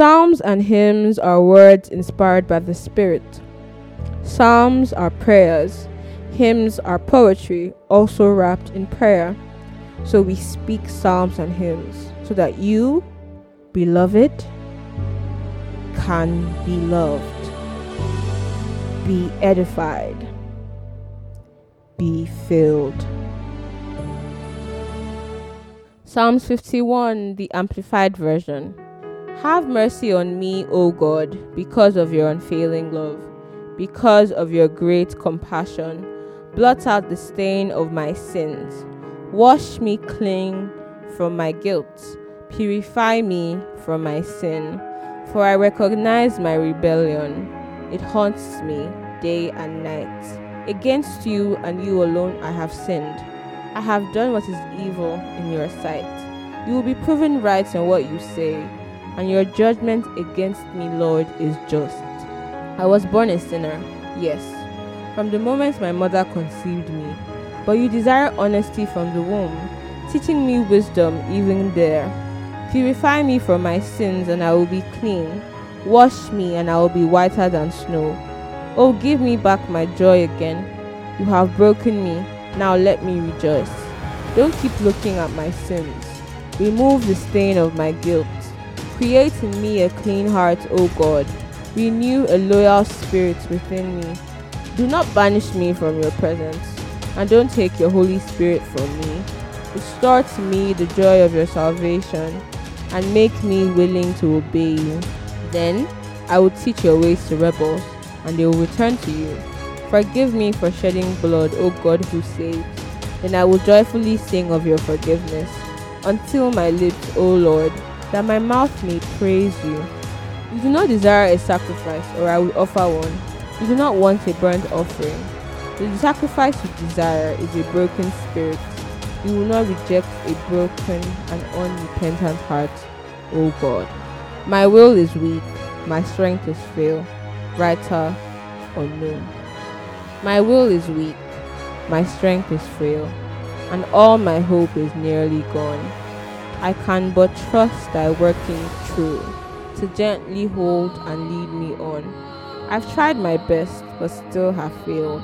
Psalms and hymns are words inspired by the Spirit. Psalms are prayers. Hymns are poetry, also wrapped in prayer. So we speak psalms and hymns so that you, beloved, can be loved, be edified, be filled. Psalms 51, the Amplified Version. Have mercy on me, O God, because of your unfailing love, because of your great compassion. Blot out the stain of my sins. Wash me clean from my guilt. Purify me from my sin. For I recognize my rebellion. It haunts me day and night. Against you and you alone I have sinned. I have done what is evil in your sight. You will be proven right in what you say, and your judgment against me, Lord, is just. I was born a sinner, yes, from the moment my mother conceived me. But you desire honesty from the womb, teaching me wisdom even there. Purify me from my sins, and I will be clean. Wash me, and I will be whiter than snow. Oh, give me back my joy again. You have broken me, now let me rejoice. Don't keep looking at my sins. Remove the stain of my guilt. Create in me a clean heart, O God. Renew a loyal spirit within me. Do not banish me from your presence, and don't take your Holy Spirit from me. Restore to me the joy of your salvation, and make me willing to obey you. Then I will teach your ways to rebels, and they will return to you. Forgive me for shedding blood, O God who saves. Then I will joyfully sing of your forgiveness, until my lips, O Lord, that my mouth may praise you. You do not desire a sacrifice, or I will offer one. You do not want a burnt offering. The sacrifice you desire is a broken spirit. You will not reject a broken and unrepentant heart, O God. My will is weak, my strength is frail. Writer unknown. My will is weak, my strength is frail, and all my hope is nearly gone. I can but trust thy working true, to gently hold and lead me on. I've tried my best, but still have failed.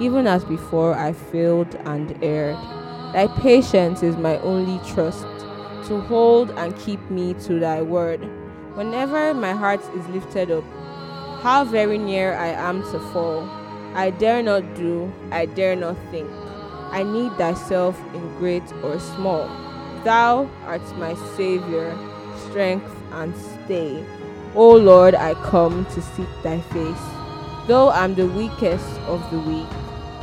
Even as before, I failed and erred. Thy patience is my only trust, to hold and keep me to thy word. Whenever my heart is lifted up, how very near I am to fall. I dare not do, I dare not think. I need thyself in great or small. Thou art my Savior, strength and stay. O Lord, I come to seek thy face. Though I'm the weakest of the weak,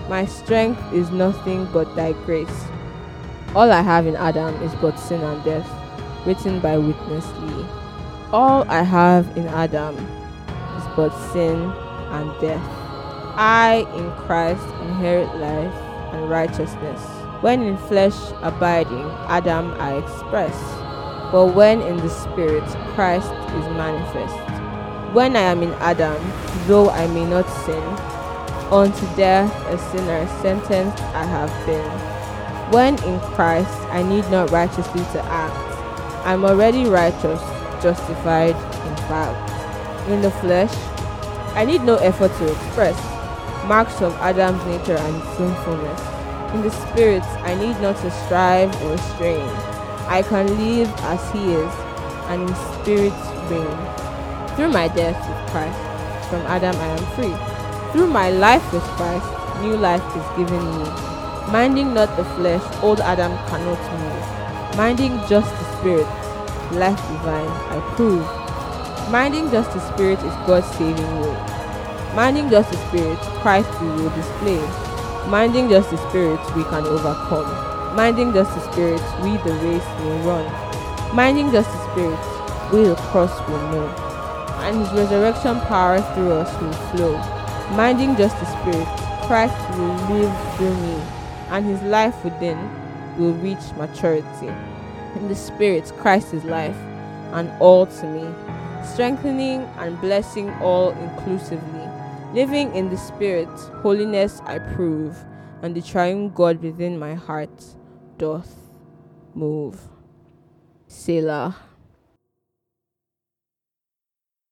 my strength is nothing but thy grace. All I have in Adam is but sin and death, written by Witness Lee. All I have in Adam is but sin and death. I in Christ inherit life and righteousness. When in flesh abiding, Adam I express, but when in the spirit, Christ is manifest. When I am in Adam, though I may not sin, unto death a sinner sentenced I have been. When in Christ I need not righteously to act, I'm already righteous, justified in fact. In the flesh, I need no effort to express marks of Adam's nature and sinfulness. In the spirit, I need not to strive or strain. I can live as he is, and in spirit reign. Through my death with Christ, from Adam I am free. Through my life with Christ, new life is given me. Minding not the flesh, old Adam cannot move. Minding just the spirit, life divine, I prove. Minding just the spirit is God's saving way. Minding just the spirit, Christ we will display. Minding just the spirit, we can overcome. Minding just the spirit, we the race will run. Minding just the spirit, we the cross will know. And his resurrection power through us will flow. Minding just the spirit, Christ will live through me, and his life within will reach maturity. In the spirit, Christ is life, and all to me, strengthening and blessing all inclusively. Living in the Spirit, holiness I prove, and the triune God within my heart doth move. Selah.